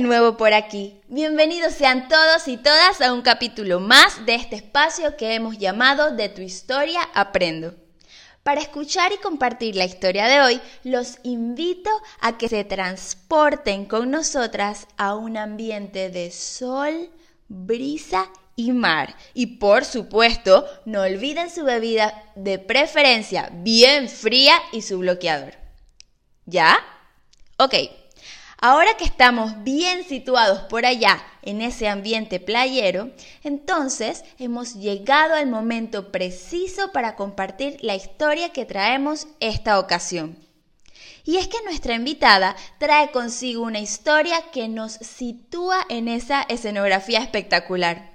Nuevo por aquí. Bienvenidos sean todos y todas a un capítulo más de este espacio que hemos llamado De tu historia aprendo. Para escuchar y compartir la historia de hoy, los invito a que se transporten con nosotras a un ambiente de sol, brisa y mar. Y por supuesto, no olviden su bebida de preferencia bien fría y su bloqueador. ¿Ya? Ok. Ahora que estamos bien situados por allá en ese ambiente playero, entonces hemos llegado al momento preciso para compartir la historia que traemos esta ocasión. Y es que nuestra invitada trae consigo una historia que nos sitúa en esa escenografía espectacular.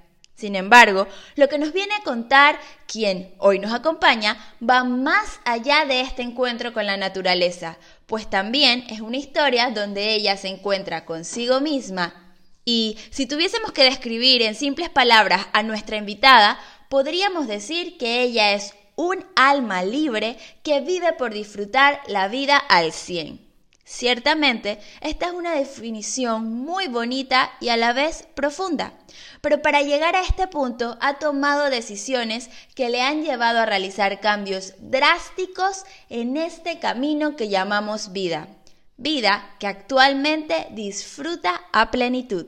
Sin embargo, lo que nos viene a contar quien hoy nos acompaña va más allá de este encuentro con la naturaleza, pues también es una historia donde ella se encuentra consigo misma. Y si tuviésemos que describir en simples palabras a nuestra invitada, podríamos decir que ella es un alma libre que vive por disfrutar la vida al 100. Ciertamente, esta es una definición muy bonita y a la vez profunda, pero para llegar a este punto ha tomado decisiones que le han llevado a realizar cambios drásticos en este camino que llamamos vida, vida que actualmente disfruta a plenitud.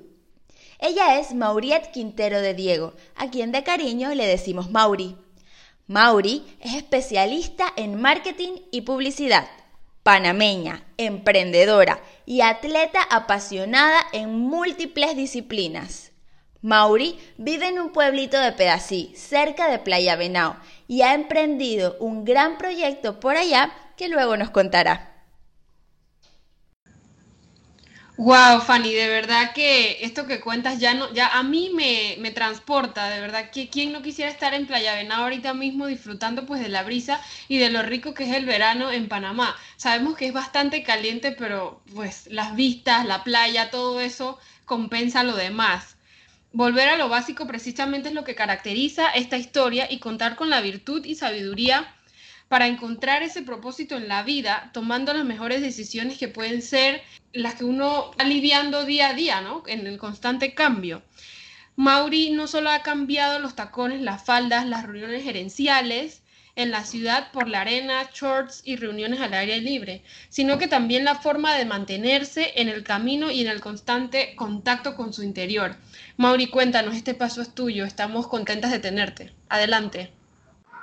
Ella es Mauriet Quintero de Diego, a quien de cariño le decimos Mauri. Mauri es especialista en marketing y publicidad panameña, emprendedora y atleta apasionada en múltiples disciplinas. Mauri vive en un pueblito de Pedací, cerca de Playa Benao, y ha emprendido un gran proyecto por allá que luego nos contará. Wow, Fanny, de verdad que esto que cuentas ya no, ya a mí me, me transporta, de verdad que quién no quisiera estar en Playa Venado ahorita mismo disfrutando pues de la brisa y de lo rico que es el verano en Panamá. Sabemos que es bastante caliente, pero pues las vistas, la playa, todo eso compensa lo demás. Volver a lo básico precisamente es lo que caracteriza esta historia y contar con la virtud y sabiduría para encontrar ese propósito en la vida, tomando las mejores decisiones que pueden ser las que uno aliviando día a día, ¿no? En el constante cambio. Mauri no solo ha cambiado los tacones, las faldas, las reuniones gerenciales en la ciudad por la arena, shorts y reuniones al aire libre, sino que también la forma de mantenerse en el camino y en el constante contacto con su interior. Mauri, cuéntanos, este paso es tuyo, estamos contentas de tenerte. Adelante.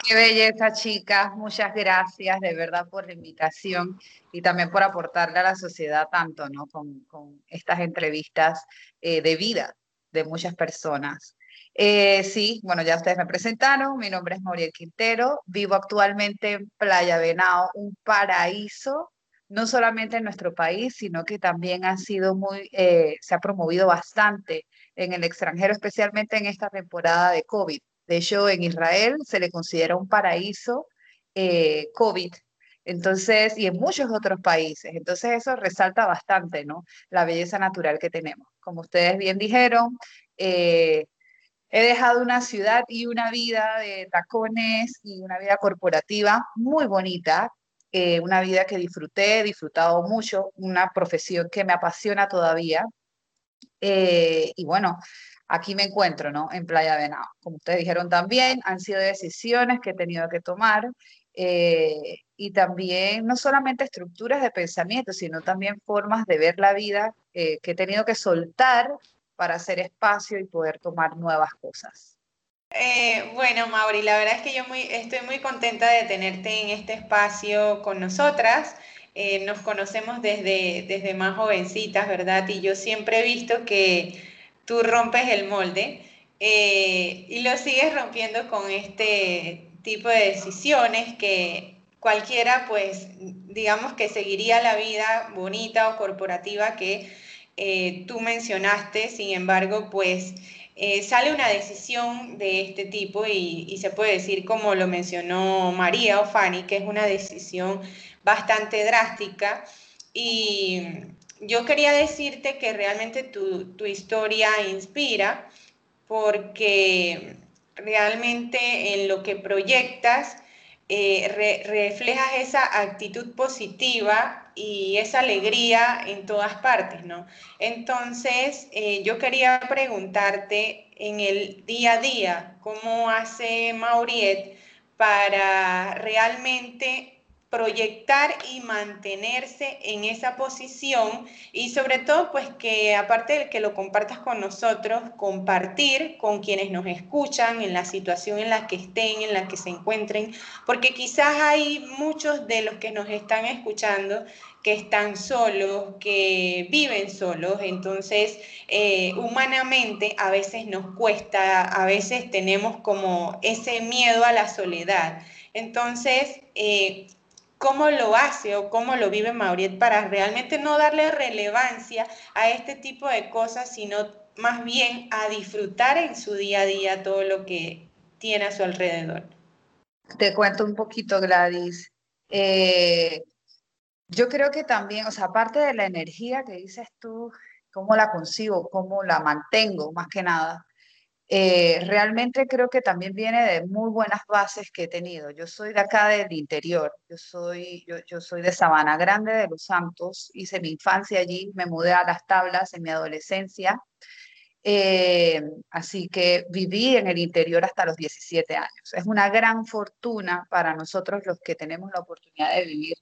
Qué belleza, chicas. Muchas gracias de verdad por la invitación y también por aportarle a la sociedad tanto, ¿no? Con, estas entrevistas eh, de vida de muchas personas. Eh, sí, bueno, ya ustedes me presentaron. Mi nombre es Moriel Quintero. Vivo actualmente en Playa Venao, un paraíso, no solamente en nuestro país, sino que también ha sido muy, eh, se ha promovido bastante en el extranjero, especialmente en esta temporada de COVID de hecho, en Israel se le considera un paraíso eh, COVID. Entonces, y en muchos otros países. Entonces, eso resalta bastante, ¿no? La belleza natural que tenemos. Como ustedes bien dijeron, eh, he dejado una ciudad y una vida de tacones y una vida corporativa muy bonita, eh, una vida que disfruté, he disfrutado mucho, una profesión que me apasiona todavía. y bueno, aquí me encuentro, ¿no? En Playa Venado. Como ustedes dijeron también, han sido decisiones que he tenido que tomar eh, y también no solamente estructuras de pensamiento, sino también formas de ver la vida eh, que he tenido que soltar para hacer espacio y poder tomar nuevas cosas. Eh, bueno, Mauri, la verdad es que yo estoy muy contenta de tenerte en este espacio con nosotras. nos conocemos desde, desde más jovencitas, ¿verdad? Y yo siempre he visto que tú rompes el molde eh, y lo sigues rompiendo con este tipo de decisiones que cualquiera, pues, digamos que seguiría la vida bonita o corporativa que eh, tú mencionaste, sin embargo, pues eh, sale una decisión de este tipo y, y, se puede decir, como lo mencionó María o Fanny, que es una decisión bastante drástica. Y yo quería decirte que realmente tu, historia inspira porque realmente en lo que proyectas eh, reflejas esa actitud positiva y esa alegría en todas partes, ¿no? Entonces, eh, yo quería preguntarte en el día a día, ¿cómo hace Mauriet para realmente proyectar y mantenerse en esa posición y sobre todo pues que aparte de que lo compartas con nosotros, compartir con quienes nos escuchan en la situación en la que estén, en la que se encuentren, porque quizás hay muchos de los que nos están escuchando que están solos, que viven solos, entonces eh, humanamente a veces nos cuesta, a veces tenemos como ese miedo a la soledad. Entonces, eh, cómo lo hace o cómo lo vive Mauriet para realmente no darle relevancia a este tipo de cosas, sino más bien a disfrutar en su día a día todo lo que tiene a su alrededor. Te cuento un poquito, Gladys. Eh, yo creo que también, o sea, aparte de la energía que dices tú, cómo la consigo, cómo la mantengo, más que nada, eh, realmente creo que también viene de muy buenas bases que he tenido. Yo soy de acá del interior, yo soy, yo, yo soy de Sabana Grande de Los Santos, hice mi infancia allí, me mudé a las tablas en mi adolescencia, eh, así que viví en el interior hasta los 17 años. Es una gran fortuna para nosotros los que tenemos la oportunidad de vivir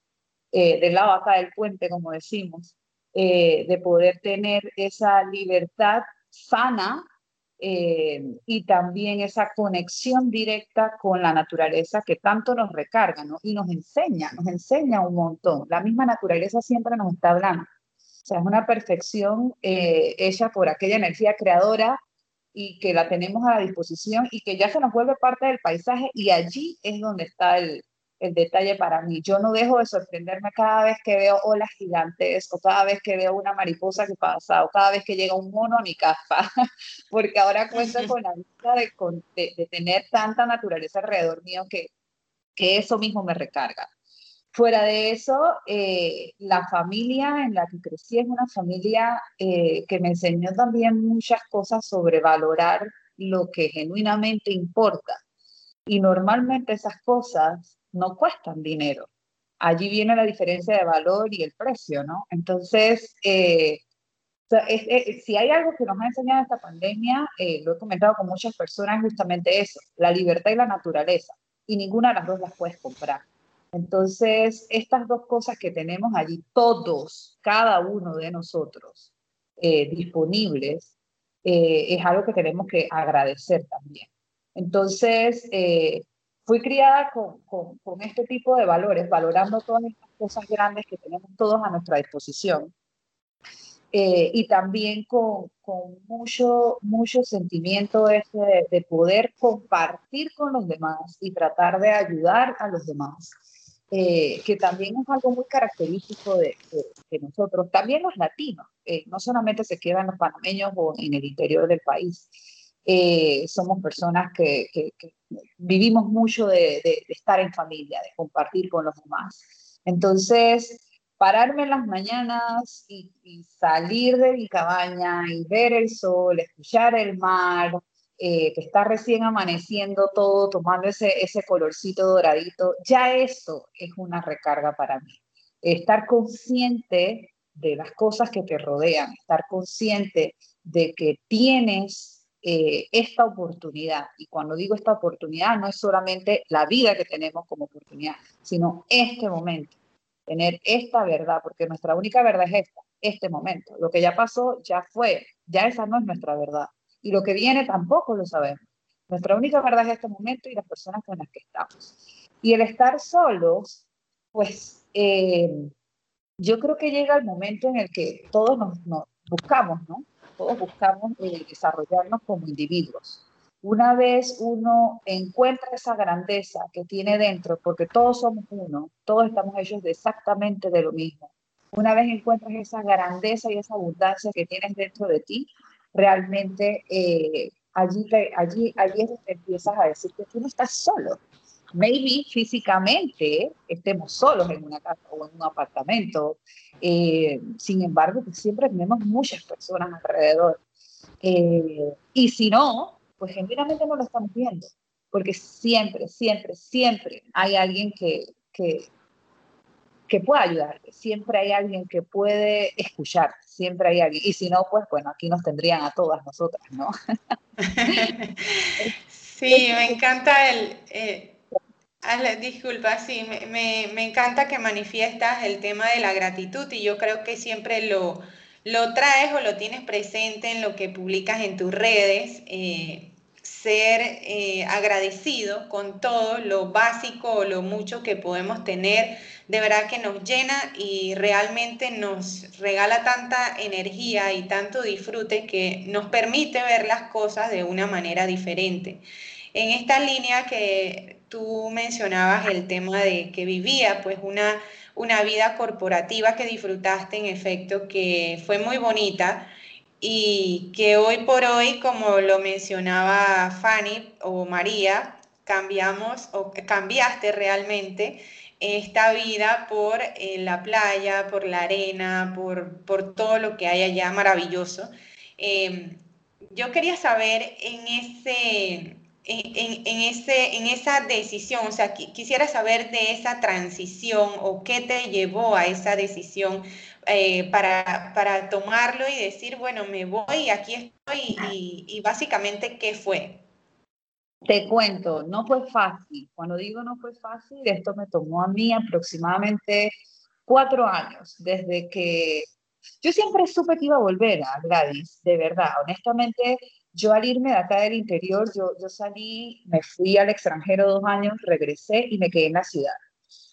eh, del lado acá del puente, como decimos, de poder tener esa libertad sana eh, y también esa conexión directa con la naturaleza que tanto nos recarga ¿no? y nos enseña, nos enseña un montón. La misma naturaleza siempre nos está hablando. O sea, es una perfección eh, hecha por aquella energía creadora y que la tenemos a la disposición y que ya se nos vuelve parte del paisaje y allí es donde está el, el detalle para mí. Yo no dejo de sorprenderme cada vez que veo olas gigantes o cada vez que veo una mariposa que pasa o cada vez que llega un mono a mi casa, porque ahora cuento con la vista de, de, tener tanta naturaleza alrededor mío que, que eso mismo me recarga. Fuera de eso, eh, la familia en la que crecí es una familia eh, que me enseñó también muchas cosas sobre valorar lo que genuinamente importa. Y normalmente esas cosas no cuestan dinero. Allí viene la diferencia de valor y el precio, ¿no? Entonces, eh, si hay algo que nos ha enseñado esta pandemia, eh, lo he comentado con muchas personas, justamente eso, la libertad y la naturaleza. Y ninguna de las dos las puedes comprar. Entonces, estas dos cosas que tenemos allí, todos, cada uno de nosotros, eh, disponibles, es algo que tenemos que agradecer también. Entonces, fui criada con, con, este tipo de valores, valorando todas estas cosas grandes que tenemos todos a nuestra disposición. Eh, y también con, con, mucho, mucho sentimiento ese de, poder compartir con los demás y tratar de ayudar a los demás, eh, que también es algo muy característico de, de, nosotros, también los latinos, eh, no solamente se quedan los panameños o en el interior del país, eh, somos personas que, vivimos mucho de, estar en familia, de compartir con los demás. Entonces, pararme en las mañanas y, salir de mi cabaña y ver el sol, escuchar el mar, eh, que está recién amaneciendo todo, tomando ese, ese colorcito doradito, ya eso es una recarga para mí. Estar consciente de las cosas que te rodean, estar consciente de que tienes eh, esta oportunidad. Y cuando digo esta oportunidad, no es solamente la vida que tenemos como oportunidad, sino este momento, tener esta verdad, porque nuestra única verdad es esta, este momento. Lo que ya pasó, ya fue, ya esa no es nuestra verdad. Y lo que viene tampoco lo sabemos. Nuestra única verdad es este momento y las personas con las que estamos. Y el estar solos, pues eh, yo creo que llega el momento en el que todos nos, nos buscamos, ¿no? Todos buscamos eh, desarrollarnos como individuos. Una vez uno encuentra esa grandeza que tiene dentro, porque todos somos uno, todos estamos hechos de exactamente de lo mismo. Una vez encuentras esa grandeza y esa abundancia que tienes dentro de ti, realmente eh, allí, allí, allí empiezas a decir que tú no estás solo, maybe físicamente estemos solos en una casa o en un apartamento. Eh, sin embargo, pues siempre tenemos muchas personas alrededor. Eh, y si no, pues genuinamente no lo estamos viendo, porque siempre, siempre, siempre hay alguien que, que, que pueda ayudarte. Siempre hay alguien que puede escuchar, siempre hay alguien. Y si no, pues bueno, aquí nos tendrían a todas nosotras, ¿no? sí, me encanta el... Eh, disculpa, sí, me, encanta que manifiestas el tema de la gratitud y yo creo que siempre lo, lo traes o lo tienes presente en lo que publicas en tus redes. Eh, ser eh, agradecido con todo lo básico o lo mucho que podemos tener, de verdad que nos llena y realmente nos regala tanta energía y tanto disfrute que nos permite ver las cosas de una manera diferente. En esta línea que tú mencionabas el tema de que vivía pues una, una vida corporativa que disfrutaste en efecto, que fue muy bonita, y que hoy por hoy, como lo mencionaba Fanny o María, cambiamos o cambiaste realmente esta vida por eh, la playa, por la arena, por, por, todo lo que hay allá maravilloso. Em, yo quería saber en ese, en, en, ese, en esa decisión, o sea, quisiera saber de esa transición o qué te llevó a esa decisión eh, para, para, tomarlo y decir, bueno, me voy, aquí estoy y, y, básicamente, ¿qué fue? Te cuento, no fue fácil. Cuando digo no fue fácil, esto me tomó a mí aproximadamente cuatro años, desde que yo siempre supe que iba a volver a Gladys, de verdad, honestamente, yo al irme de acá del interior, yo, yo salí, me fui al extranjero dos años, regresé y me quedé en la ciudad.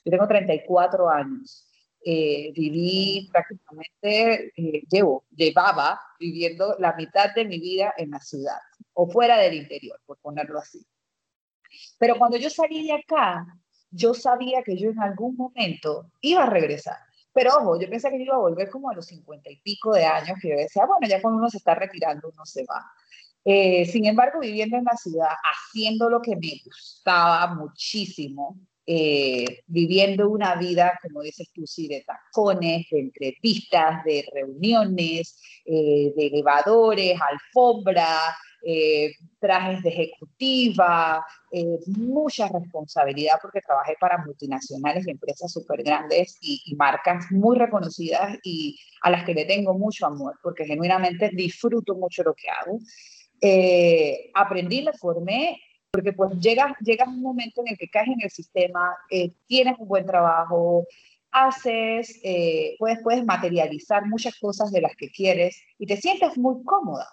Yo tengo 34 años. Eh, viví prácticamente, eh, llevo, llevaba viviendo la mitad de mi vida en la ciudad o fuera del interior, por ponerlo así. Pero cuando yo salí de acá, yo sabía que yo en algún momento iba a regresar. Pero ojo, yo pensé que yo iba a volver como a los cincuenta y pico de años, que yo decía, bueno, ya cuando uno se está retirando, uno se va. Eh, sin embargo, viviendo en la ciudad, haciendo lo que me gustaba muchísimo, eh, viviendo una vida, como dices tú, sí, de tacones, de entrevistas, de reuniones, eh, de elevadores, alfombra, eh, trajes de ejecutiva, mucha responsabilidad porque trabajé para multinacionales y empresas súper grandes y, y, marcas muy reconocidas y a las que le tengo mucho amor porque genuinamente disfruto mucho lo que hago. Aprendí, me formé porque pues llegas, llegas un momento en el que caes en el sistema, eh, tienes un buen trabajo, haces, eh, puedes, puedes materializar muchas cosas de las que quieres y te sientes muy cómoda.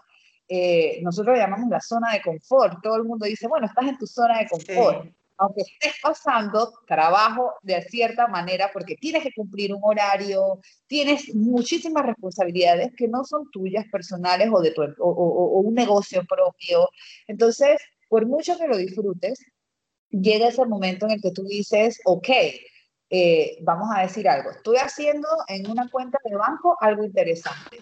Eh, nosotros llamamos la zona de confort. Todo el mundo dice, bueno, estás en tu zona de confort. Aunque estés pasando trabajo de cierta manera, porque tienes que cumplir un horario, tienes muchísimas responsabilidades que no son tuyas personales o de tu, o, o un negocio propio. Entonces, por mucho que lo disfrutes, llega ese momento en el que tú dices, ok, eh, vamos a decir algo, estoy haciendo en una cuenta de banco algo interesante,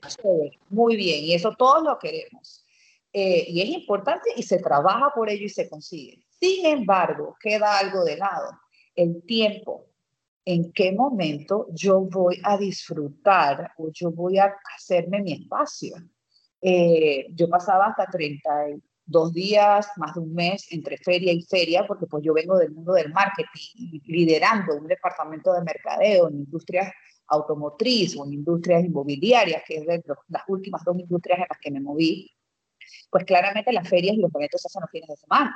muy bien, y eso todos lo queremos. Eh, y es importante y se trabaja por ello y se consigue. Sin embargo, queda algo de lado, el tiempo. ¿En qué momento yo voy a disfrutar o yo voy a hacerme mi espacio? Eh, yo pasaba hasta 30, dos días, más de un mes entre feria y feria, porque pues yo vengo del mundo del marketing, liderando un departamento de mercadeo en industrias automotriz o en industrias inmobiliarias, que es de las últimas dos industrias en las que me moví, pues claramente las ferias y los eventos se hacen los fines de semana.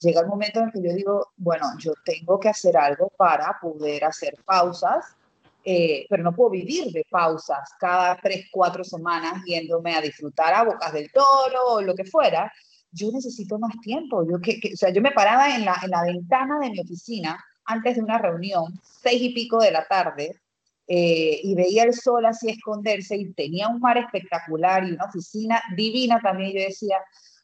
Llega el momento en el que yo digo, bueno, yo tengo que hacer algo para poder hacer pausas, eh, pero no puedo vivir de pausas cada tres, cuatro semanas yéndome a disfrutar a Bocas del Toro o lo que fuera, yo necesito más tiempo. Yo, que, o sea, yo me paraba en la, en la ventana de mi oficina antes de una reunión, seis y pico de la tarde, eh, y veía el sol así esconderse y tenía un mar espectacular y una oficina divina también. Yo decía,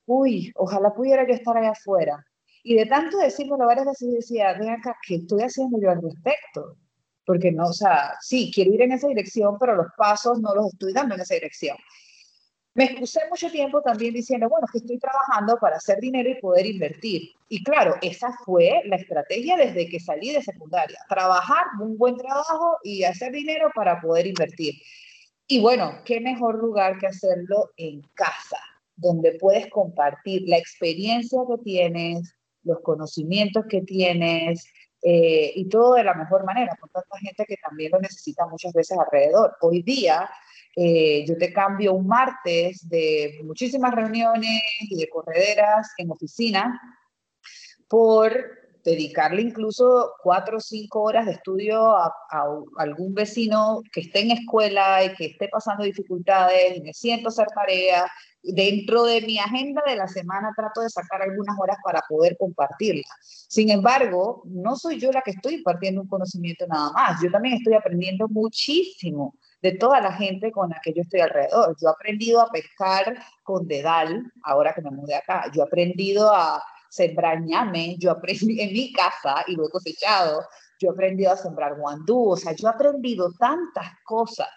uy, ojalá pudiera yo estar allá afuera. Y de tanto decirlo varias veces decía, ven acá, ¿qué estoy haciendo yo al respecto? Porque no, o sea, sí, quiero ir en esa dirección, pero los pasos no los estoy dando en esa dirección. Me excusé mucho tiempo también diciendo, bueno, que estoy trabajando para hacer dinero y poder invertir. Y claro, esa fue la estrategia desde que salí de secundaria. Trabajar, un buen trabajo y hacer dinero para poder invertir. Y bueno, qué mejor lugar que hacerlo en casa, donde puedes compartir la experiencia que tienes, los conocimientos que tienes, eh, y todo de la mejor manera, con tanta gente que también lo necesita muchas veces alrededor. Hoy día eh, yo te cambio un martes de muchísimas reuniones y de correderas en oficina por dedicarle incluso cuatro o cinco horas de estudio a, algún vecino que esté en escuela y que esté pasando dificultades y me siento hacer tareas. Dentro de mi agenda de la semana trato de sacar algunas horas para poder compartirla. Sin embargo, no soy yo la que estoy impartiendo un conocimiento nada más. Yo también estoy aprendiendo muchísimo de toda la gente con la que yo estoy alrededor. Yo he aprendido a pescar con dedal, ahora que me mudé acá. Yo he aprendido a sembrar ñame, yo aprendí en mi casa y lo he cosechado. Yo he aprendido a sembrar guandú, o sea, yo he aprendido tantas cosas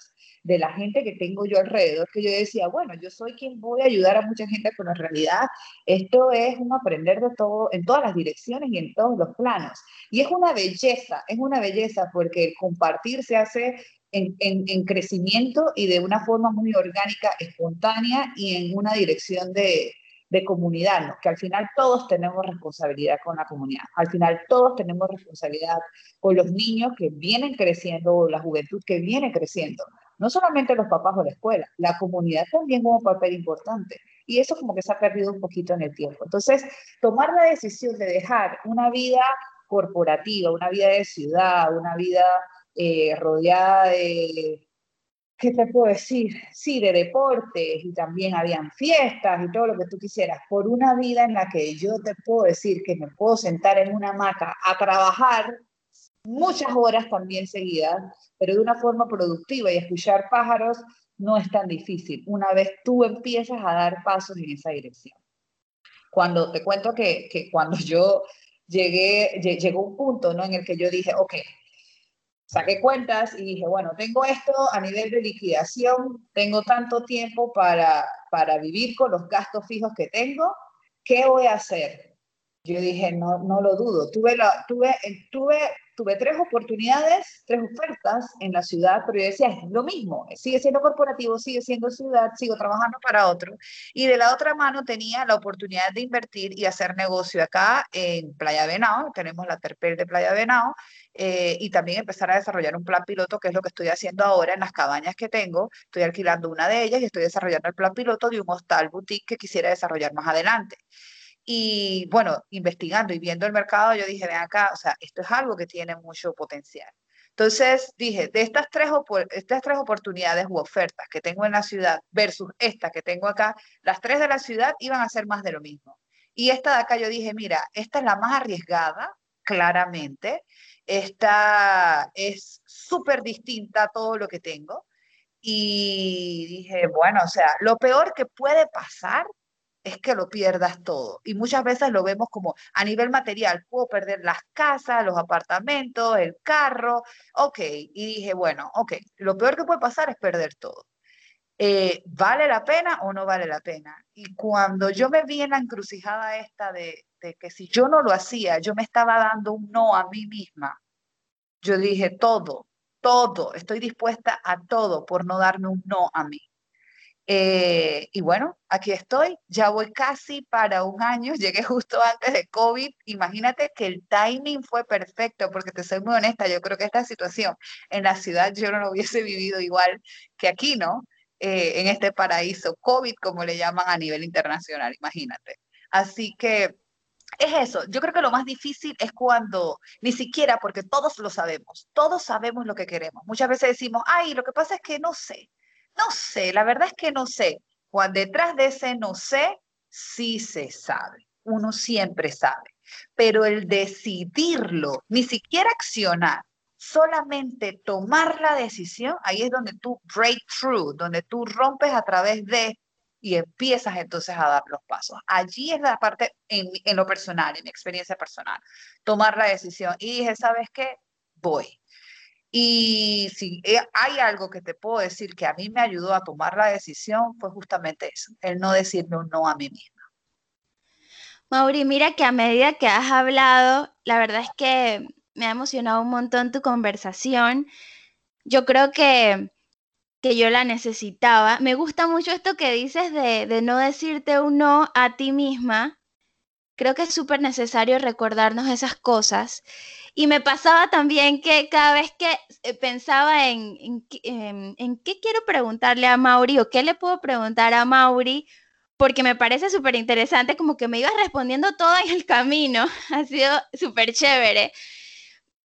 de la gente que tengo yo alrededor que yo decía, bueno, yo soy quien voy a ayudar a mucha gente, pero en realidad. Esto es un aprender de todo, en todas las direcciones y en todos los planos. Y es una belleza, es una belleza porque el compartir se hace en, crecimiento y de una forma muy orgánica, espontánea y en una dirección de, comunidad, que al final todos tenemos responsabilidad con la comunidad, al final todos tenemos responsabilidad con los niños que vienen creciendo o la juventud que viene creciendo, no solamente los papás o la escuela, la comunidad también como un papel importante. Y eso como que se ha perdido un poquito en el tiempo. Entonces, tomar la decisión de dejar una vida corporativa, una vida de ciudad, una vida eh, rodeada de, ¿qué te puedo decir? Sí, de deportes y también habían fiestas y todo lo que tú quisieras, por una vida en la que yo te puedo decir que me puedo sentar en una hamaca a trabajar muchas horas también seguidas, pero de una forma productiva y escuchar pájaros no es tan difícil una vez tú empiezas a dar pasos en esa dirección. Cuando te cuento que, que cuando yo llegué, llegó un punto ¿no? en el que yo dije, ok, saqué cuentas y dije, bueno, tengo esto a nivel de liquidación, tengo tanto tiempo para, para vivir con los gastos fijos que tengo, ¿qué voy a hacer? Yo dije, no, no lo dudo. Tuve, la, tuve, tuve tuve tres oportunidades, tres ofertas en la ciudad, pero yo decía, es lo mismo, sigue siendo corporativo, sigue siendo ciudad, sigo trabajando para otro. Y de la otra mano tenía la oportunidad de invertir y hacer negocio acá en Playa Venao, tenemos la Terpel de Playa Venao, eh, y también empezar a desarrollar un plan piloto, que es lo que estoy haciendo ahora en las cabañas que tengo. Estoy alquilando una de ellas y estoy desarrollando el plan piloto de un hostal boutique que quisiera desarrollar más adelante. Y bueno, investigando y viendo el mercado, yo dije, ven acá, o sea, esto es algo que tiene mucho potencial. Entonces dije, de estas tres, estas tres oportunidades u ofertas que tengo en la ciudad versus esta que tengo acá, las tres de la ciudad iban a ser más de lo mismo. Y esta de acá yo dije, mira, esta es la más arriesgada, claramente. Esta es súper distinta a todo lo que tengo. Y dije, bueno, o sea, lo peor que puede pasar es que lo pierdas todo. Y muchas veces lo vemos como a nivel material, puedo perder las casas, los apartamentos, el carro, ok. Y dije, bueno, ok, lo peor que puede pasar es perder todo. Eh, ¿Vale la pena o no vale la pena? Y cuando yo me vi en la encrucijada esta de, de que si yo no lo hacía, yo me estaba dando un no a mí misma, yo dije, todo, todo, estoy dispuesta a todo por no darme un no a mí. Eh, y bueno, aquí estoy, ya voy casi para un año, llegué justo antes de COVID. Imagínate que el timing fue perfecto, porque te soy muy honesta, yo creo que esta situación en la ciudad yo no lo hubiese vivido igual que aquí, ¿no? Eh, en este paraíso COVID, como le llaman a nivel internacional, imagínate. Así que es eso, yo creo que lo más difícil es cuando, ni siquiera porque todos lo sabemos, todos sabemos lo que queremos. Muchas veces decimos, ay, lo que pasa es que no sé, no sé, la verdad es que no sé. Cuando detrás de ese no sé, sí se sabe. Uno siempre sabe. Pero el decidirlo, ni siquiera accionar, solamente tomar la decisión, ahí es donde tú break through, donde tú rompes a través de y empiezas entonces a dar los pasos. Allí es la parte en, en lo personal, en mi experiencia personal, tomar la decisión. Y dije, ¿sabes qué? Voy. Y si eh, hay algo que te puedo decir que a mí me ayudó a tomar la decisión, fue justamente eso, el no decirme un no a mí misma. Mauri, mira que a medida que has hablado, la verdad es que me ha emocionado un montón tu conversación. Yo creo que, que yo la necesitaba. Me gusta mucho esto que dices de, de no decirte un no a ti misma, creo que es súper necesario recordarnos esas cosas. Y me pasaba también que cada vez que eh, pensaba en, en, qué quiero preguntarle a Mauri o qué le puedo preguntar a Mauri, porque me parece súper interesante, como que me ibas respondiendo todo en el camino, ha sido súper chévere.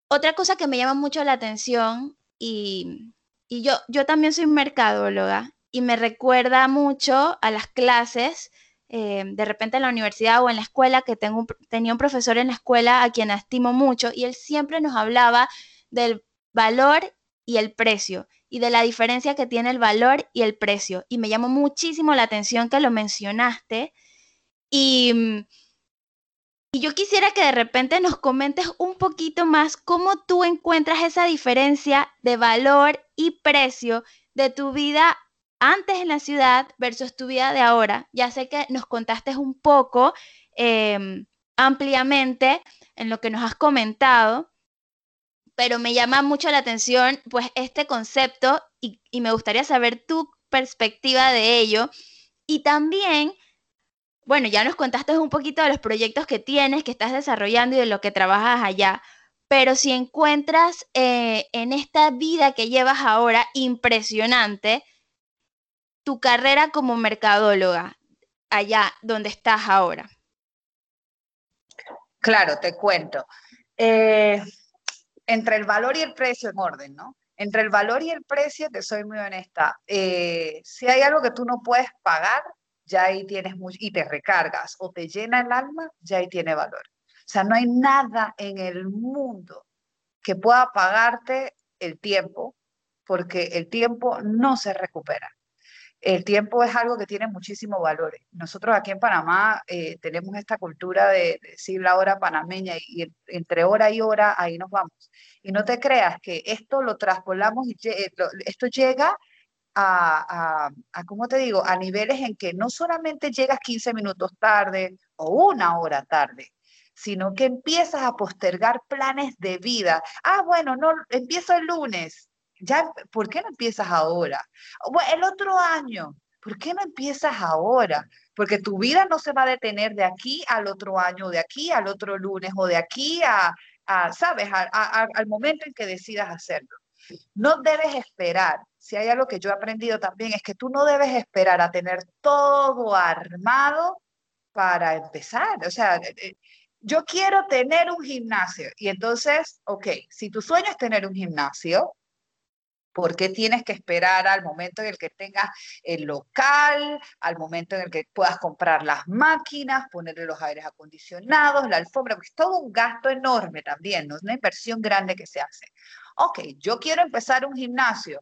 Otra cosa que me llama mucho la atención y, y yo, yo también soy mercadóloga y me recuerda mucho a las clases eh, de repente en la universidad o en la escuela, que tengo tenía un profesor en la escuela a quien estimo mucho y él siempre nos hablaba del valor y el precio y de la diferencia que tiene el valor y el precio. Y me llamó muchísimo la atención que lo mencionaste y, y yo quisiera que de repente nos comentes un poquito más cómo tú encuentras esa diferencia de valor y precio de tu vida antes en la ciudad versus tu vida de ahora. Ya sé que nos contaste un poco em, ampliamente en lo que nos has comentado, pero me llama mucho la atención pues este concepto y, me gustaría saber tu perspectiva de ello. Y también, bueno, ya nos contaste un poquito de los proyectos que tienes, que estás desarrollando y de lo que trabajas allá, pero si encuentras eh, en esta vida que llevas ahora impresionante, tu carrera como mercadóloga allá donde estás ahora? Claro, te cuento. Eh, entre el valor y el precio en orden, ¿no? Entre el valor y el precio, te soy muy honesta, eh, si hay algo que tú no puedes pagar, ya ahí tienes mucho, y te recargas o te llena el alma, ya ahí tiene valor. O sea, no hay nada en el mundo que pueda pagarte el tiempo, porque el tiempo no se recupera el tiempo es algo que tiene muchísimos valores. Nosotros aquí en Panamá eh, tenemos esta cultura de, decir la hora panameña y, entre hora y hora ahí nos vamos. Y no te creas que esto lo traspolamos y eh, esto llega a, a, a, ¿cómo te digo? A niveles en que no solamente llegas 15 minutos tarde o una hora tarde, sino que empiezas a postergar planes de vida. Ah, bueno, no, empiezo el lunes, ¿por qué no empiezas ahora? el otro año, ¿por qué no empiezas ahora? Porque tu vida no se va a detener de aquí al otro año, de aquí al otro lunes, o de aquí a, ¿sabes?, al momento en que decidas hacerlo. No debes esperar. Si hay algo que yo he aprendido también es que tú no debes esperar a tener todo armado para empezar. O sea, eh, eh, yo quiero tener un gimnasio. Y entonces, ok, si tu sueño es tener un gimnasio, ¿Por qué tienes que esperar al momento en el que tengas el local, al momento en el que puedas comprar las máquinas, ponerle los aires acondicionados, la alfombra? Porque es todo un gasto enorme también. Es una inversión grande que se hace. Ok, yo quiero empezar un gimnasio.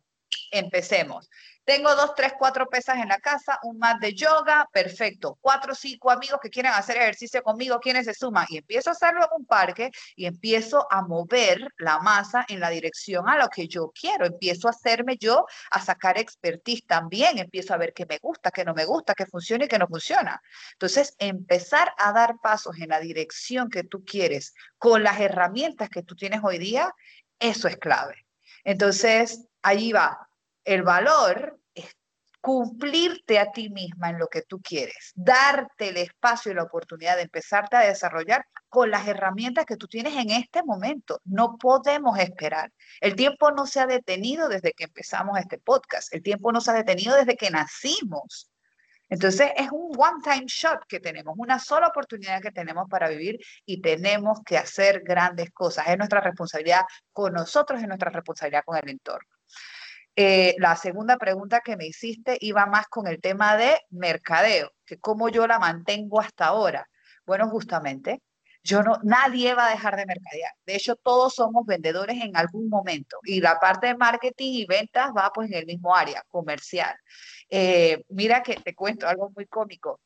Empecemos. Tengo dos, tres, cuatro pesas en la casa, un mat de yoga, perfecto. Cuatro, cinco amigos que quieren hacer ejercicio conmigo, ¿quiénes se suman? Y empiezo a hacerlo en un parque y empiezo a mover la masa en la dirección a lo que yo quiero. Empiezo a hacerme yo, a sacar expertise también. Empiezo a ver qué me gusta, qué no me gusta, qué funciona y qué no funciona. Entonces, empezar a dar pasos en la dirección que tú quieres con las herramientas que tú tienes hoy día, eso es clave. Entonces, ahí va, el valor es cumplirte a ti misma en lo que tú quieres, darte el espacio y la oportunidad de empezarte a desarrollar con las herramientas que tú tienes en este momento. No podemos esperar. El tiempo no se ha detenido desde que empezamos este podcast. El tiempo no se ha detenido desde que nacimos. Entonces es un one-time shot que tenemos, una sola oportunidad que tenemos para vivir y tenemos que hacer grandes cosas. Es nuestra responsabilidad con nosotros, es nuestra responsabilidad con el entorno. Eh, la segunda pregunta que me hiciste iba más con el tema de mercadeo, que cómo yo la mantengo hasta ahora. Bueno, justamente, yo no, nadie va a dejar de mercadear. De hecho, todos somos vendedores en algún momento y la parte de marketing y ventas va pues en el mismo área, comercial. Eh, mira que te cuento algo muy cómico.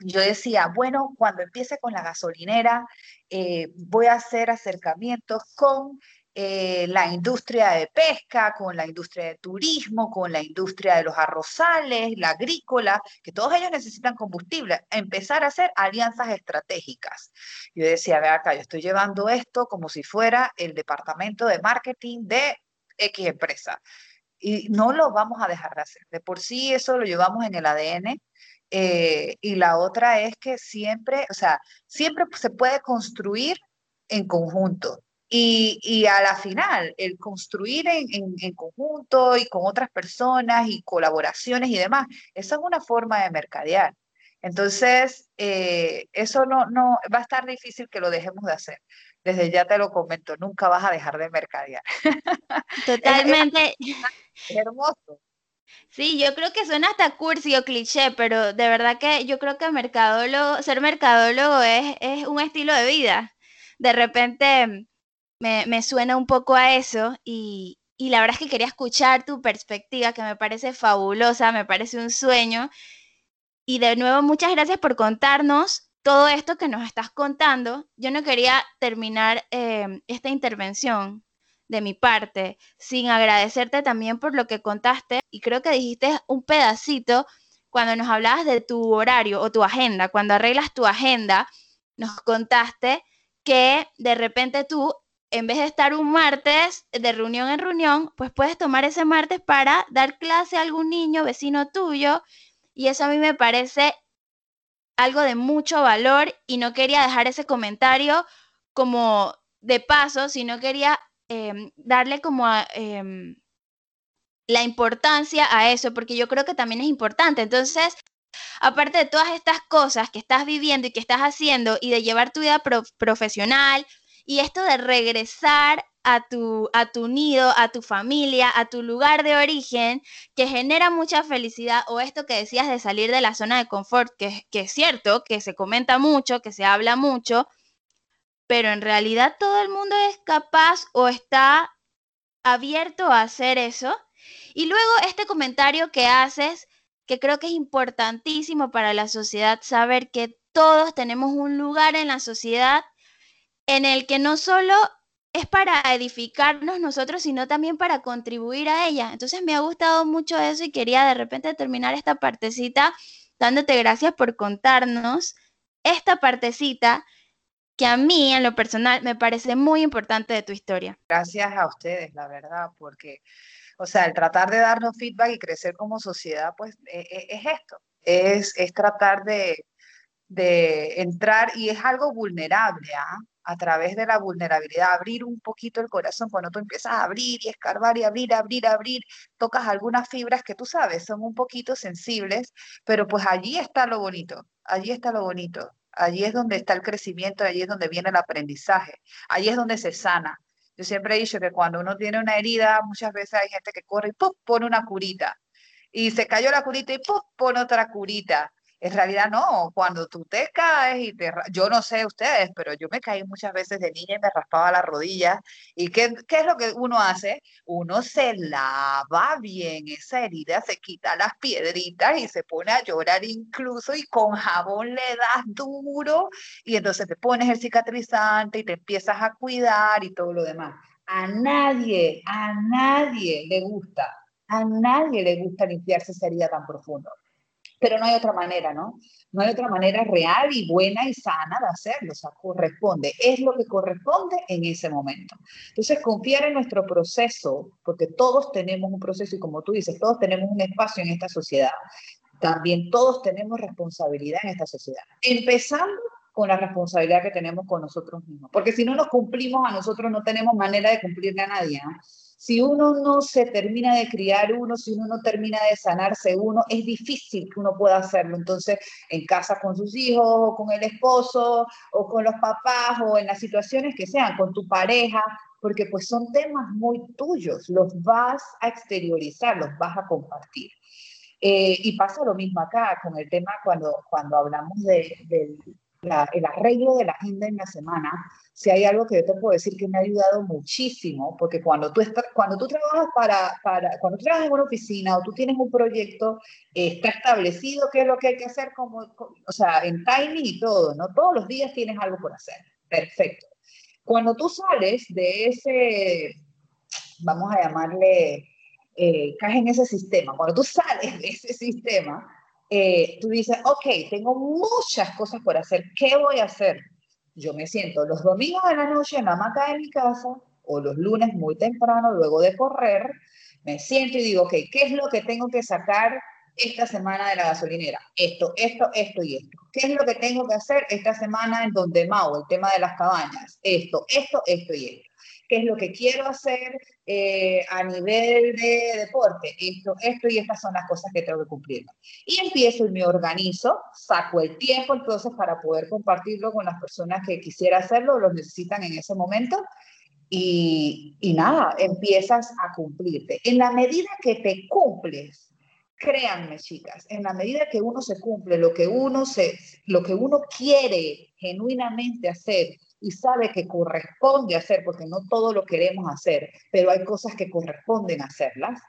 Yo decía, bueno, cuando empiece con la gasolinera, eh, voy a hacer acercamientos con eh, la industria de pesca, con la industria de turismo, con la industria de los arrozales, la agrícola, que todos ellos necesitan combustible, empezar a hacer alianzas estratégicas. Yo decía, ve acá, yo estoy llevando esto como si fuera el departamento de marketing de X empresa. Y no lo vamos a dejar de hacer. De por sí eso lo llevamos en el ADN Eh, y la otra es que siempre, o sea, siempre se puede construir en conjunto. Y, a la final, el construir en, conjunto y con otras personas y colaboraciones y demás, esa es una forma de mercadear. Entonces, eh, eso no, no va a estar difícil que lo dejemos de hacer. Desde ya te lo comento, nunca vas a dejar de mercadear. Totalmente. hermoso. Sí, yo creo que suena hasta cursi o cliché, pero de verdad que yo creo que mercadólogo, ser mercadólogo es, es un estilo de vida. De repente me, suena un poco a eso y, y la verdad es que quería escuchar tu perspectiva, que me parece fabulosa, me parece un sueño. Y de nuevo, muchas gracias por contarnos todo esto que nos estás contando. Yo no quería terminar eh, esta intervención de mi parte sin agradecerte también por lo que contaste y creo que dijiste un pedacito cuando nos hablabas de tu horario o tu agenda, cuando arreglas tu agenda, nos contaste que de repente tú en vez de estar un martes de reunión en reunión, pues puedes tomar ese martes para dar clase a algún niño vecino tuyo. Y eso a mí me parece algo de mucho valor y no quería dejar ese comentario como de paso, sino quería em, darle como em, la importancia a eso, porque yo creo que también es importante. Entonces, aparte de todas estas cosas que estás viviendo y que estás haciendo y de llevar tu vida profesional, y esto de regresar a tu, a tu nido, a tu familia, a tu lugar de origen, que genera mucha felicidad, o esto que decías de salir de la zona de confort, que, que es cierto, que se comenta mucho, que se habla mucho, pero en realidad todo el mundo es capaz o está abierto a hacer eso. Y luego este comentario que haces, que creo que es importantísimo para la sociedad saber que todos tenemos un lugar en la sociedad en el que no solo es para edificarnos nosotros, sino también para contribuir a ella. Entonces me ha gustado mucho eso y quería de repente terminar esta partecita dándote gracias por contarnos esta partecita que a mí en lo personal me parece muy importante de tu historia. Gracias a ustedes, la verdad, porque, o sea, el tratar de darnos feedback y crecer como sociedad, pues e, e, es, esto, es, es tratar de, de entrar y es algo vulnerable, ¿ah? A través de la vulnerabilidad, abrir un poquito el corazón, cuando tú empiezas a abrir y escarbar y abrir, abrir, abrir, tocas algunas fibras que tú sabes son un poquito sensibles, pero pues allí está lo bonito, allí está lo bonito, allí es donde está el crecimiento, allí es donde viene el aprendizaje, allí es donde se sana. Yo siempre he dicho que cuando uno tiene una herida, muchas veces hay gente que corre y pone una curita. Y se cayó la curita y ¡pum! pone otra curita en realidad no, cuando tú te caes y te... Yo no sé ustedes, pero yo me caí muchas veces de niña y me raspaba las rodillas. ¿Y qué, qué es lo que uno hace? Uno se lava bien esa herida, se quita las piedritas y se pone a llorar incluso y con jabón le das duro y entonces te pones el cicatrizante y te empiezas a cuidar y todo lo demás. A nadie, a nadie le gusta, a nadie le gusta limpiarse esa herida tan profundo pero no hay otra manera, ¿no? No hay otra manera real y buena y sana de hacerlo, o sea, corresponde, es lo que corresponde en ese momento. Entonces, confiar en nuestro proceso, porque todos tenemos un proceso y como tú dices, todos tenemos un espacio en esta sociedad, también todos tenemos responsabilidad en esta sociedad, empezando con la responsabilidad que tenemos con nosotros mismos, porque si no nos cumplimos a nosotros, no tenemos manera de cumplirle a nadie. ¿no? Si uno no se termina de criar uno, si uno no termina de sanarse uno, es difícil que uno pueda hacerlo. Entonces, en casa con sus hijos, o con el esposo, o con los papás, o en las situaciones que sean, con tu pareja, porque pues son temas muy tuyos, los vas a exteriorizar, los vas a compartir. Eh, y pasa lo mismo acá con el tema cuando, cuando hablamos de, de, el arreglo de la agenda en la semana, si hay algo que yo te puedo decir que me ha ayudado muchísimo, porque cuando tú, estás, cuando tú trabajas para, para, cuando trabajas en una oficina o tú tienes un proyecto, está establecido qué es lo que hay que hacer, como, o sea, en timing y todo, ¿no? Todos los días tienes algo por hacer. Perfecto. Cuando tú sales de ese, vamos a llamarle, eh, caes en ese sistema, cuando tú sales de ese sistema, eh, tú dices, ok, tengo muchas cosas por hacer, ¿qué voy a hacer? Yo me siento los domingos de la noche en la hamaca de mi casa o los lunes muy temprano, luego de correr, me siento y digo, ok, ¿qué es lo que tengo que sacar esta semana de la gasolinera, esto, esto, esto y esto. ¿Qué es lo que tengo que hacer esta semana en donde Mau, el tema de las cabañas? Esto, esto, esto y esto. ¿Qué es lo que quiero hacer eh, a nivel de deporte? Esto, esto y estas son las cosas que tengo que cumplir. Y empiezo y me organizo, saco el tiempo entonces para poder compartirlo con las personas que quisiera hacerlo o lo necesitan en ese momento. Y, y nada, empiezas a cumplirte. En la medida que te cumples, créanme chicas, en la medida que uno se cumple lo que uno, se, lo que uno quiere genuinamente hacer y sabe que corresponde hacer, porque no todo lo queremos hacer, pero hay cosas que corresponden hacerlas,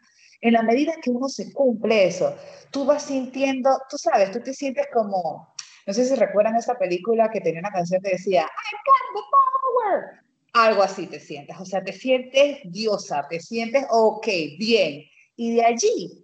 en la medida que uno se cumple eso, tú vas sintiendo, tú sabes, tú te sientes como, no sé si recuerdan esa película que tenía una canción que decía, I got the power. Algo así te sientes, o sea, te sientes diosa, te sientes, ok, bien. Y de allí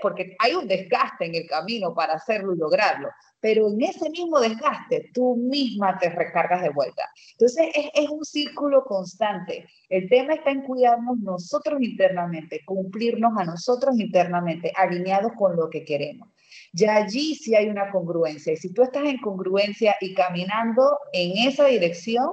porque hay un desgaste en el camino para hacerlo y lograrlo, pero en ese mismo desgaste tú misma te recargas de vuelta. Entonces es, es un círculo constante. El tema está en cuidarnos nosotros internamente, cumplirnos a nosotros internamente, alineados con lo que queremos. Ya allí sí hay una congruencia. Y si tú estás en congruencia y caminando en esa dirección,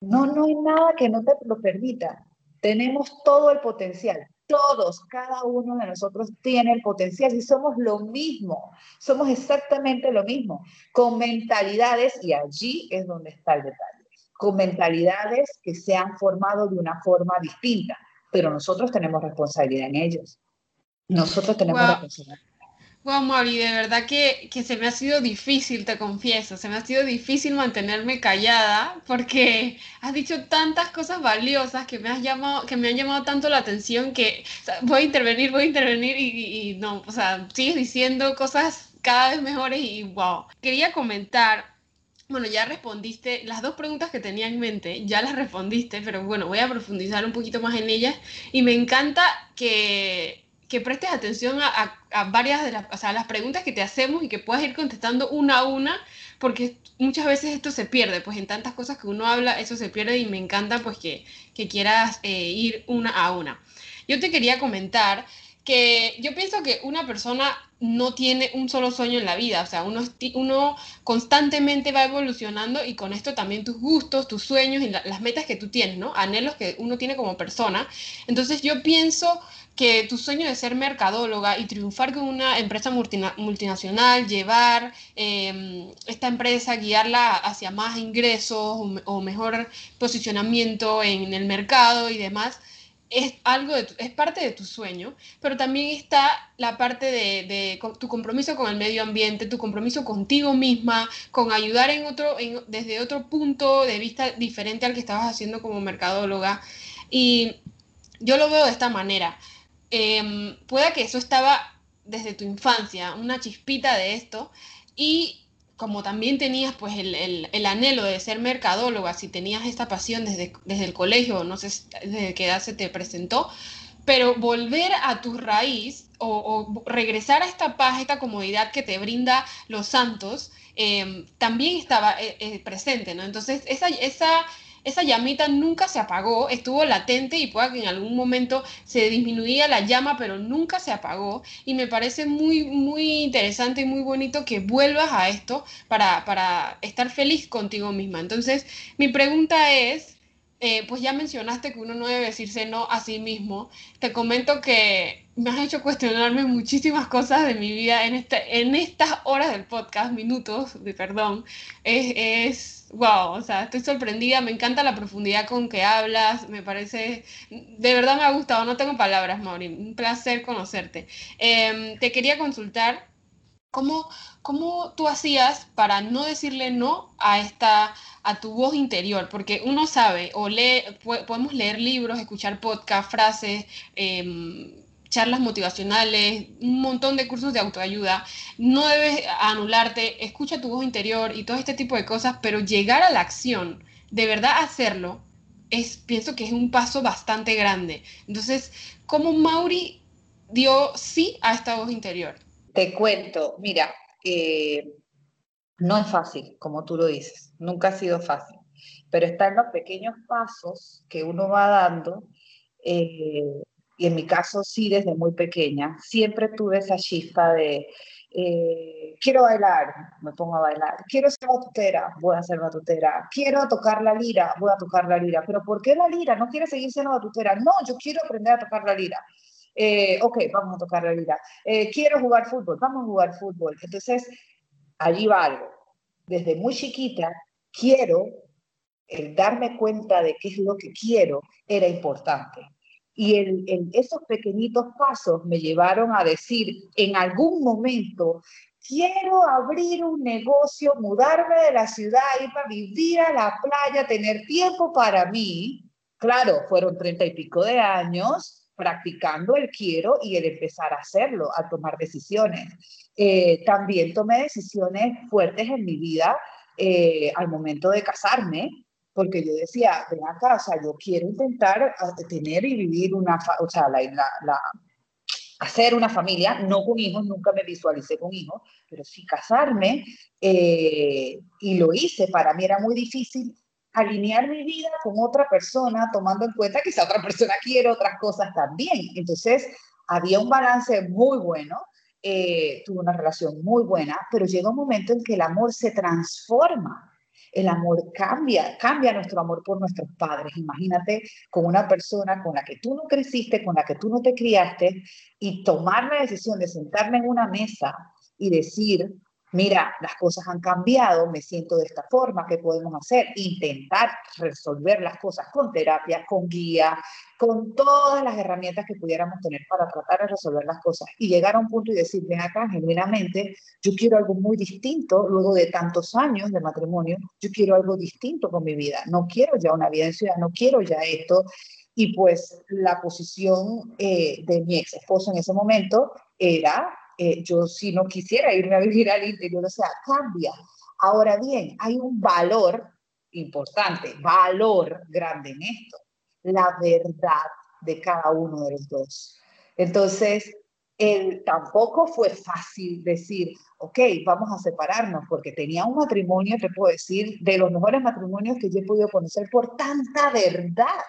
no, no hay nada que no te lo permita. Tenemos todo el potencial todos, cada uno de nosotros tiene el potencial y somos lo mismo, somos exactamente lo mismo, con mentalidades, y allí es donde está el detalle, con mentalidades que se han formado de una forma distinta, pero nosotros tenemos responsabilidad en ellos. Nosotros tenemos responsabilidad. Wow, Mauri, de verdad que, que, se me ha sido difícil, te confieso, se me ha sido difícil mantenerme callada porque has dicho tantas cosas valiosas que me, has llamado, que me han llamado tanto la atención que voy a intervenir, voy a intervenir y, y, no, o sea, sigues diciendo cosas cada vez mejores y wow. Quería comentar, bueno, ya respondiste, las dos preguntas que tenía en mente, ya las respondiste, pero bueno, voy a profundizar un poquito más en ellas y me encanta que que prestes atención a, varias de las, o sea, las preguntas que te hacemos y que puedas ir contestando una a una, porque muchas veces esto se pierde, pues en tantas cosas que uno habla, eso se pierde y me encanta pues que, que quieras eh, ir una a una. Yo te quería comentar que yo pienso que una persona no tiene un solo sueño en la vida, o sea, uno, uno constantemente va evolucionando y con esto también tus gustos, tus sueños y las metas que tú tienes, ¿no? Anhelos que uno tiene como persona. Entonces yo pienso que tu sueño de ser mercadóloga y triunfar con una empresa multinacional, llevar em, esta empresa, guiarla hacia más ingresos o mejor posicionamiento en el mercado y demás, es algo es parte de tu sueño, pero también está la parte de, tu compromiso con el medio ambiente, tu compromiso contigo misma, con ayudar en otro, desde otro punto de vista diferente al que estabas haciendo como mercadóloga. Y yo lo veo de esta manera. Eh, pueda que eso estaba desde tu infancia, una chispita de esto, y como también tenías pues el, el, anhelo de ser mercadóloga, si tenías esta pasión desde, desde el colegio, no sé desde qué edad se te presentó, pero volver a tu raíz o, regresar a esta paz, esta comodidad que te brinda los santos, eh, también estaba eh, eh, presente, ¿no? Entonces, esa, esa esa llamita nunca se apagó, estuvo latente y pueda que en algún momento se disminuía la llama, pero nunca se apagó. Y me parece muy, muy interesante y muy bonito que vuelvas a esto para, para estar feliz contigo misma. Entonces, mi pregunta es, eh, pues ya mencionaste que uno no debe decirse no a sí mismo. Te comento que me has hecho cuestionarme muchísimas cosas de mi vida en, este, estas horas del podcast, minutos de perdón. Es, es wow, o sea, estoy sorprendida, me encanta la profundidad con que hablas, me parece, de verdad me ha gustado, no tengo palabras, Mauri, un placer conocerte. Em, te quería consultar, ¿cómo, ¿cómo tú hacías para no decirle no a esta a tu voz interior, porque uno sabe, o lee, podemos leer libros, escuchar podcasts, frases, eh, charlas motivacionales, un montón de cursos de autoayuda. No debes anularte, escucha tu voz interior y todo este tipo de cosas, pero llegar a la acción, de verdad hacerlo, es, pienso que es un paso bastante grande. Entonces, ¿cómo Mauri dio sí a esta voz interior? Te cuento, mira, eh, no es fácil, como tú lo dices, nunca ha sido fácil, pero están los pequeños pasos que uno va dando. Eh, y en mi caso sí desde muy pequeña, siempre tuve esa chispa de eh, quiero bailar, me pongo a bailar, quiero ser batutera, voy a ser batutera, quiero tocar la lira, voy a tocar la lira, pero ¿por qué la lira? ¿No quieres seguir siendo batutera? No, yo quiero aprender a tocar la lira. Eh, ok, vamos a tocar la lira. Eh, quiero jugar fútbol, vamos a jugar fútbol. Entonces, allí va algo. Desde muy chiquita, quiero, el darme cuenta de qué es lo que quiero era importante. Y el, esos pequeñitos pasos me llevaron a decir en algún momento, quiero abrir un negocio, mudarme de la ciudad, ir a vivir a la playa, tener tiempo para mí. Claro, fueron treinta y pico de años practicando el quiero y el empezar a hacerlo, a tomar decisiones. Eh, también tomé decisiones fuertes en mi vida eh, al momento de casarme, porque yo decía, ven acá, o sea, yo quiero intentar ah, tener y vivir una, o sea, la, la, hacer una familia, no con hijos, nunca me visualicé con hijos, pero sí casarme, eh, y lo hice, para mí era muy difícil alinear mi vida con otra persona, tomando en cuenta que esa otra persona quiere otras cosas también. Entonces, había un balance muy bueno, eh, tuve una relación muy buena, pero llega un momento en que el amor se transforma el amor cambia, cambia nuestro amor por nuestros padres. Imagínate con una persona con la que tú no creciste, con la que tú no te criaste, y tomar la decisión de sentarme en una mesa y decir, mira, las cosas han cambiado, me siento de esta forma, ¿qué podemos hacer? Intentar resolver las cosas con terapia, con guía, con todas las herramientas que pudiéramos tener para tratar de resolver las cosas y llegar a un punto y decir, ven acá, genuinamente, yo quiero algo muy distinto, luego de tantos años de matrimonio, yo quiero algo distinto con mi vida, no quiero ya una vida en ciudad, no quiero ya esto. Y pues la posición eh, de mi ex esposo en ese momento era eh, yo si no quisiera irme a vivir al interior, o sea, cambia. Ahora bien, hay un valor importante, valor grande en esto, la verdad de cada uno de los dos. Entonces, él tampoco fue fácil decir, ok, vamos a separarnos, porque tenía un matrimonio, te puedo decir, de los mejores matrimonios que yo he podido conocer por tanta verdad,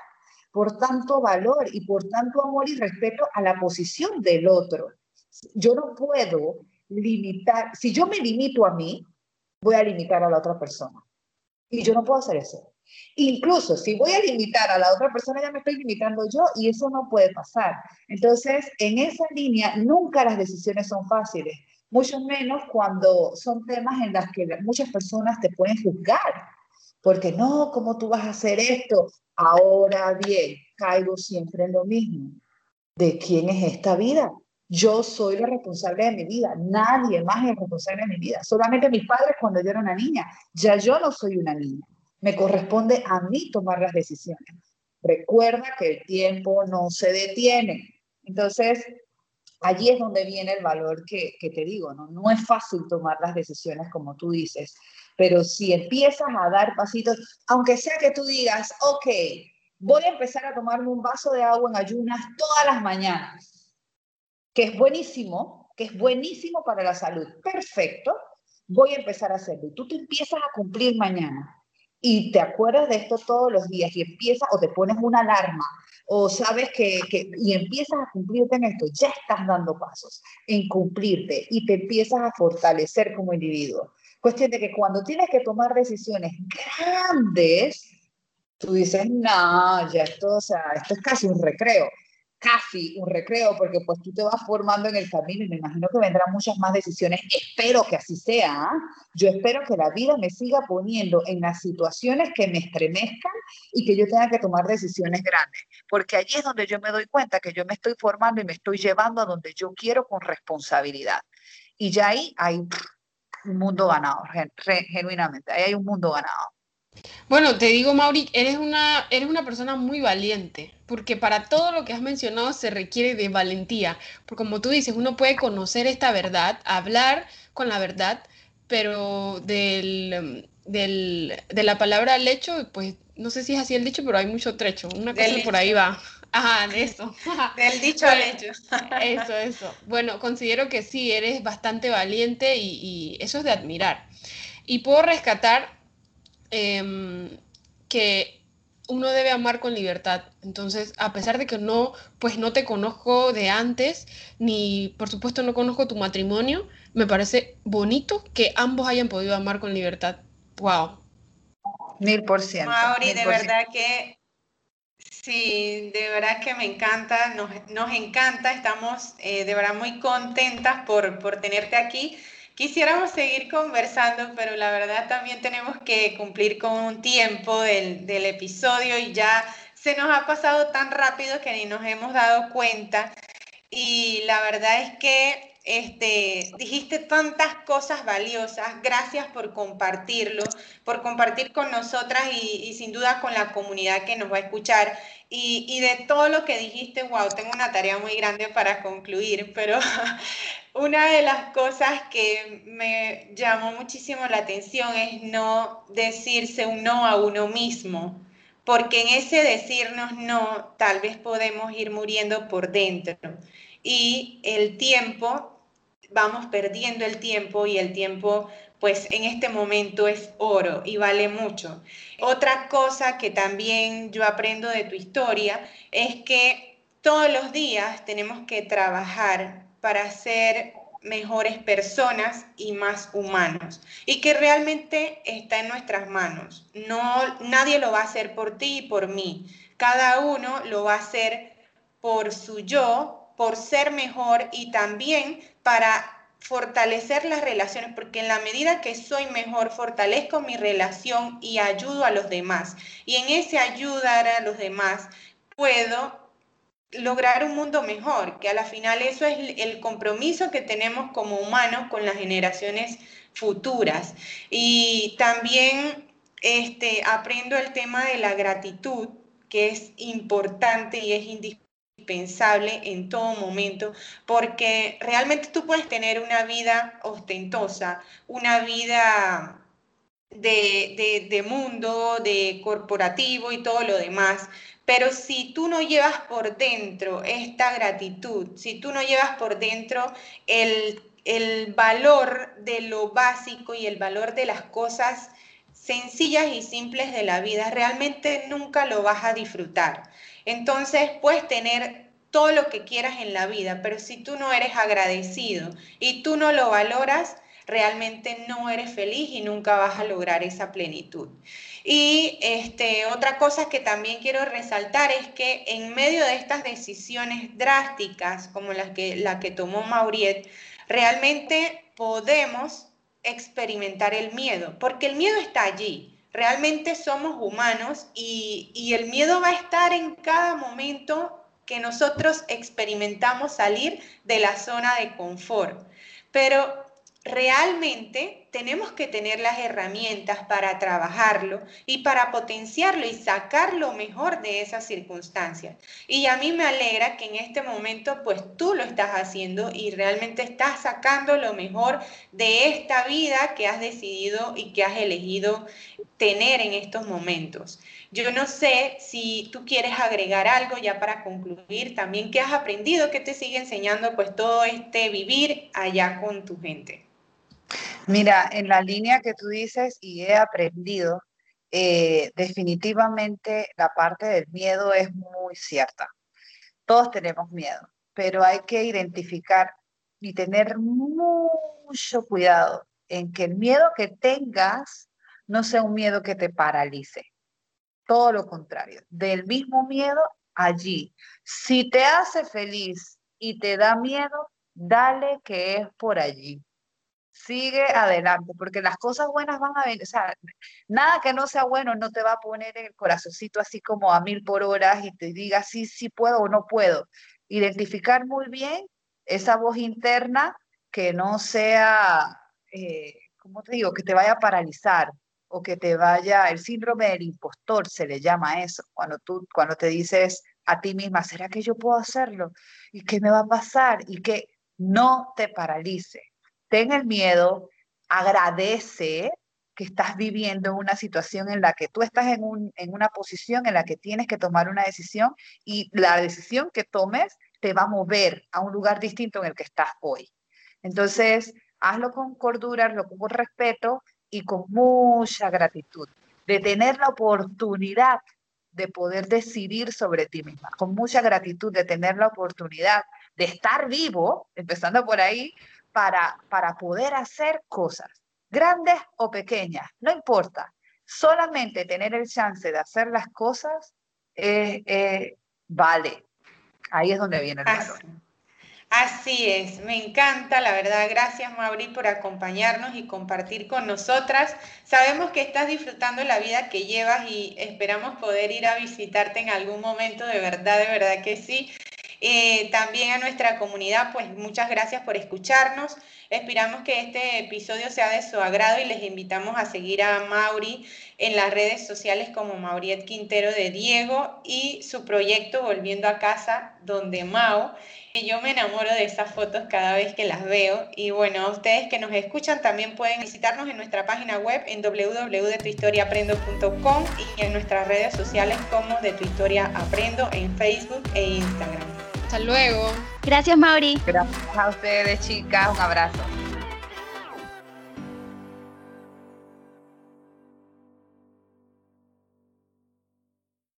por tanto valor y por tanto amor y respeto a la posición del otro yo no puedo limitar, si yo me limito a mí, voy a limitar a la otra persona. Y yo no puedo hacer eso. Incluso si voy a limitar a la otra persona, ya me estoy limitando yo y eso no puede pasar. Entonces, en esa línea, nunca las decisiones son fáciles, mucho menos cuando son temas en los que muchas personas te pueden juzgar. Porque no, ¿cómo tú vas a hacer esto? Ahora bien, caigo siempre en lo mismo. ¿De quién es esta vida? Yo soy la responsable de mi vida, nadie más es responsable de mi vida, solamente mis padres cuando yo era una niña, ya yo no soy una niña, me corresponde a mí tomar las decisiones. Recuerda que el tiempo no se detiene. Entonces, allí es donde viene el valor que, te digo, ¿no? No es fácil tomar las decisiones como tú dices, pero si empiezas a dar pasitos, aunque sea que tú digas, ok, voy a empezar a tomarme un vaso de agua en ayunas todas las mañanas que es buenísimo, que es buenísimo para la salud. Perfecto, voy a empezar a hacerlo. Y tú te empiezas a cumplir mañana y te acuerdas de esto todos los días y empiezas o te pones una alarma o sabes que, que, y empiezas a cumplirte en esto, ya estás dando pasos en cumplirte y te empiezas a fortalecer como individuo. Cuestión de que cuando tienes que tomar decisiones grandes, tú dices, no, ya esto, o sea, esto es casi un recreo casi un recreo, porque pues tú te vas formando en el camino y me imagino que vendrán muchas más decisiones. Espero que así sea. ¿ah? Yo espero que la vida me siga poniendo en las situaciones que me estremezcan y que yo tenga que tomar decisiones grandes, porque allí es donde yo me doy cuenta que yo me estoy formando y me estoy llevando a donde yo quiero con responsabilidad. Y ya ahí hay un mundo ganado, genuinamente, ahí hay un mundo ganado. Bueno, te digo, Mauri, eres una, eres una persona muy valiente, porque para todo lo que has mencionado se requiere de valentía, porque como tú dices, uno puede conocer esta verdad, hablar con la verdad, pero del, del, de la palabra al hecho, pues no sé si es así el dicho, pero hay mucho trecho, una cosa por ahí va. Ajá, de eso. Del dicho al hecho. Eso, eso. Bueno, considero que sí, eres bastante valiente y, y eso es de admirar. Y puedo rescatar Em, que uno debe amar con libertad. Entonces, a pesar de que no, pues no te conozco de antes, ni por supuesto no conozco tu matrimonio, me parece bonito que ambos hayan podido amar con libertad. Wow. Mil por ciento. Mauri, de verdad que sí, de verdad que me encanta, nos, nos encanta, estamos eh, de verdad muy contentas por, por tenerte aquí. Quisiéramos seguir conversando, pero la verdad también tenemos que cumplir con un tiempo del, del, episodio y ya se nos ha pasado tan rápido que ni nos hemos dado cuenta. Y la verdad es que este, dijiste tantas cosas valiosas. Gracias por compartirlo, por compartir con nosotras y, sin duda con la comunidad que nos va a escuchar. Y, y, de todo lo que dijiste, wow, tengo una tarea muy grande para concluir, pero una de las cosas que me llamó muchísimo la atención es no decirse un no a uno mismo, porque en ese decirnos no, tal vez podemos ir muriendo por dentro. Y el tiempo vamos perdiendo el tiempo y el tiempo pues en este momento es oro y vale mucho. Otra cosa que también yo aprendo de tu historia es que todos los días tenemos que trabajar para ser mejores personas y más humanos y que realmente está en nuestras manos. No nadie lo va a hacer por ti y por mí. Cada uno lo va a hacer por su yo, por ser mejor y también para fortalecer las relaciones, porque en la medida que soy mejor, fortalezco mi relación y ayudo a los demás. Y en ese ayudar a los demás, puedo lograr un mundo mejor, que a la final eso es el compromiso que tenemos como humanos con las generaciones futuras. Y también este, aprendo el tema de la gratitud, que es importante y es indispensable indispensable en todo momento, porque realmente tú puedes tener una vida ostentosa, una vida de, de, mundo, de corporativo y todo lo demás, pero si tú no llevas por dentro esta gratitud, si tú no llevas por dentro el, el valor de lo básico y el valor de las cosas sencillas y simples de la vida, realmente nunca lo vas a disfrutar. Entonces puedes tener todo lo que quieras en la vida, pero si tú no eres agradecido y tú no lo valoras, realmente no eres feliz y nunca vas a lograr esa plenitud. Y este, otra cosa que también quiero resaltar es que en medio de estas decisiones drásticas como las que, la que tomó Mauriet, realmente podemos experimentar el miedo, porque el miedo está allí realmente somos humanos y, el miedo va a estar en cada momento que nosotros experimentamos salir de la zona de confort. Pero realmente tenemos que tener las herramientas para trabajarlo y para potenciarlo y sacar lo mejor de esas circunstancias. Y a mí me alegra que en este momento pues tú lo estás haciendo y realmente estás sacando lo mejor de esta vida que has decidido y que has elegido tener en estos momentos. Yo no sé si tú quieres agregar algo ya para concluir también, ¿qué has aprendido? ¿Qué te sigue enseñando pues todo este vivir allá con tu gente? Mira, en la línea que tú dices y he aprendido, eh, definitivamente la parte del miedo es muy cierta. Todos tenemos miedo, pero hay que identificar y tener mucho cuidado en que el miedo que tengas no sea un miedo que te paralice. Todo lo contrario, del mismo miedo allí. Si te hace feliz y te da miedo, dale que es por allí sigue adelante, porque las cosas buenas van a venir, nada que no sea bueno no te va a poner en el corazoncito así como a mil por horas y te diga sí, sí puedo o no puedo. Identificar muy bien esa voz interna que no sea, eh, ¿cómo te digo?, que te vaya a paralizar o que te vaya, el síndrome del impostor se le llama eso, cuando tú, cuando te dices a ti misma, ¿será que yo puedo hacerlo? ¿Y qué me va a pasar? Y que no te paralice, ten el miedo, agradece que estás viviendo una situación en la que tú estás en, un, en una posición en la que tienes que tomar una decisión y la decisión que tomes te va a mover a un lugar distinto en el que estás hoy. Entonces, hazlo con cordura, hazlo con respeto y con mucha gratitud de tener la oportunidad de poder decidir sobre ti misma, con mucha gratitud de tener la oportunidad de estar vivo, empezando por ahí, para, para poder hacer cosas, grandes o pequeñas, no importa. Solamente tener el chance de hacer las cosas eh, vale. Ahí es donde viene el valor. Así es, me encanta, la verdad. Gracias, Mauri, por acompañarnos y compartir con nosotras. Sabemos que estás disfrutando la vida que llevas y esperamos poder ir a visitarte en algún momento, de verdad, de verdad que sí. Eh, también a nuestra comunidad, pues muchas gracias por escucharnos. Esperamos que este episodio sea de su agrado y les invitamos a seguir a Mauri en las redes sociales como Mauriet Quintero de Diego y su proyecto Volviendo a Casa, donde Mau. Yo me enamoro de esas fotos cada vez que las veo y bueno, a ustedes que nos escuchan también pueden visitarnos en nuestra página web en www.detuhistoriaaprendo.com y en nuestras redes sociales como De Tu Historia Aprendo en Facebook e Instagram. Hasta luego. Gracias, Mauri. Gracias a ustedes, chicas. Un abrazo.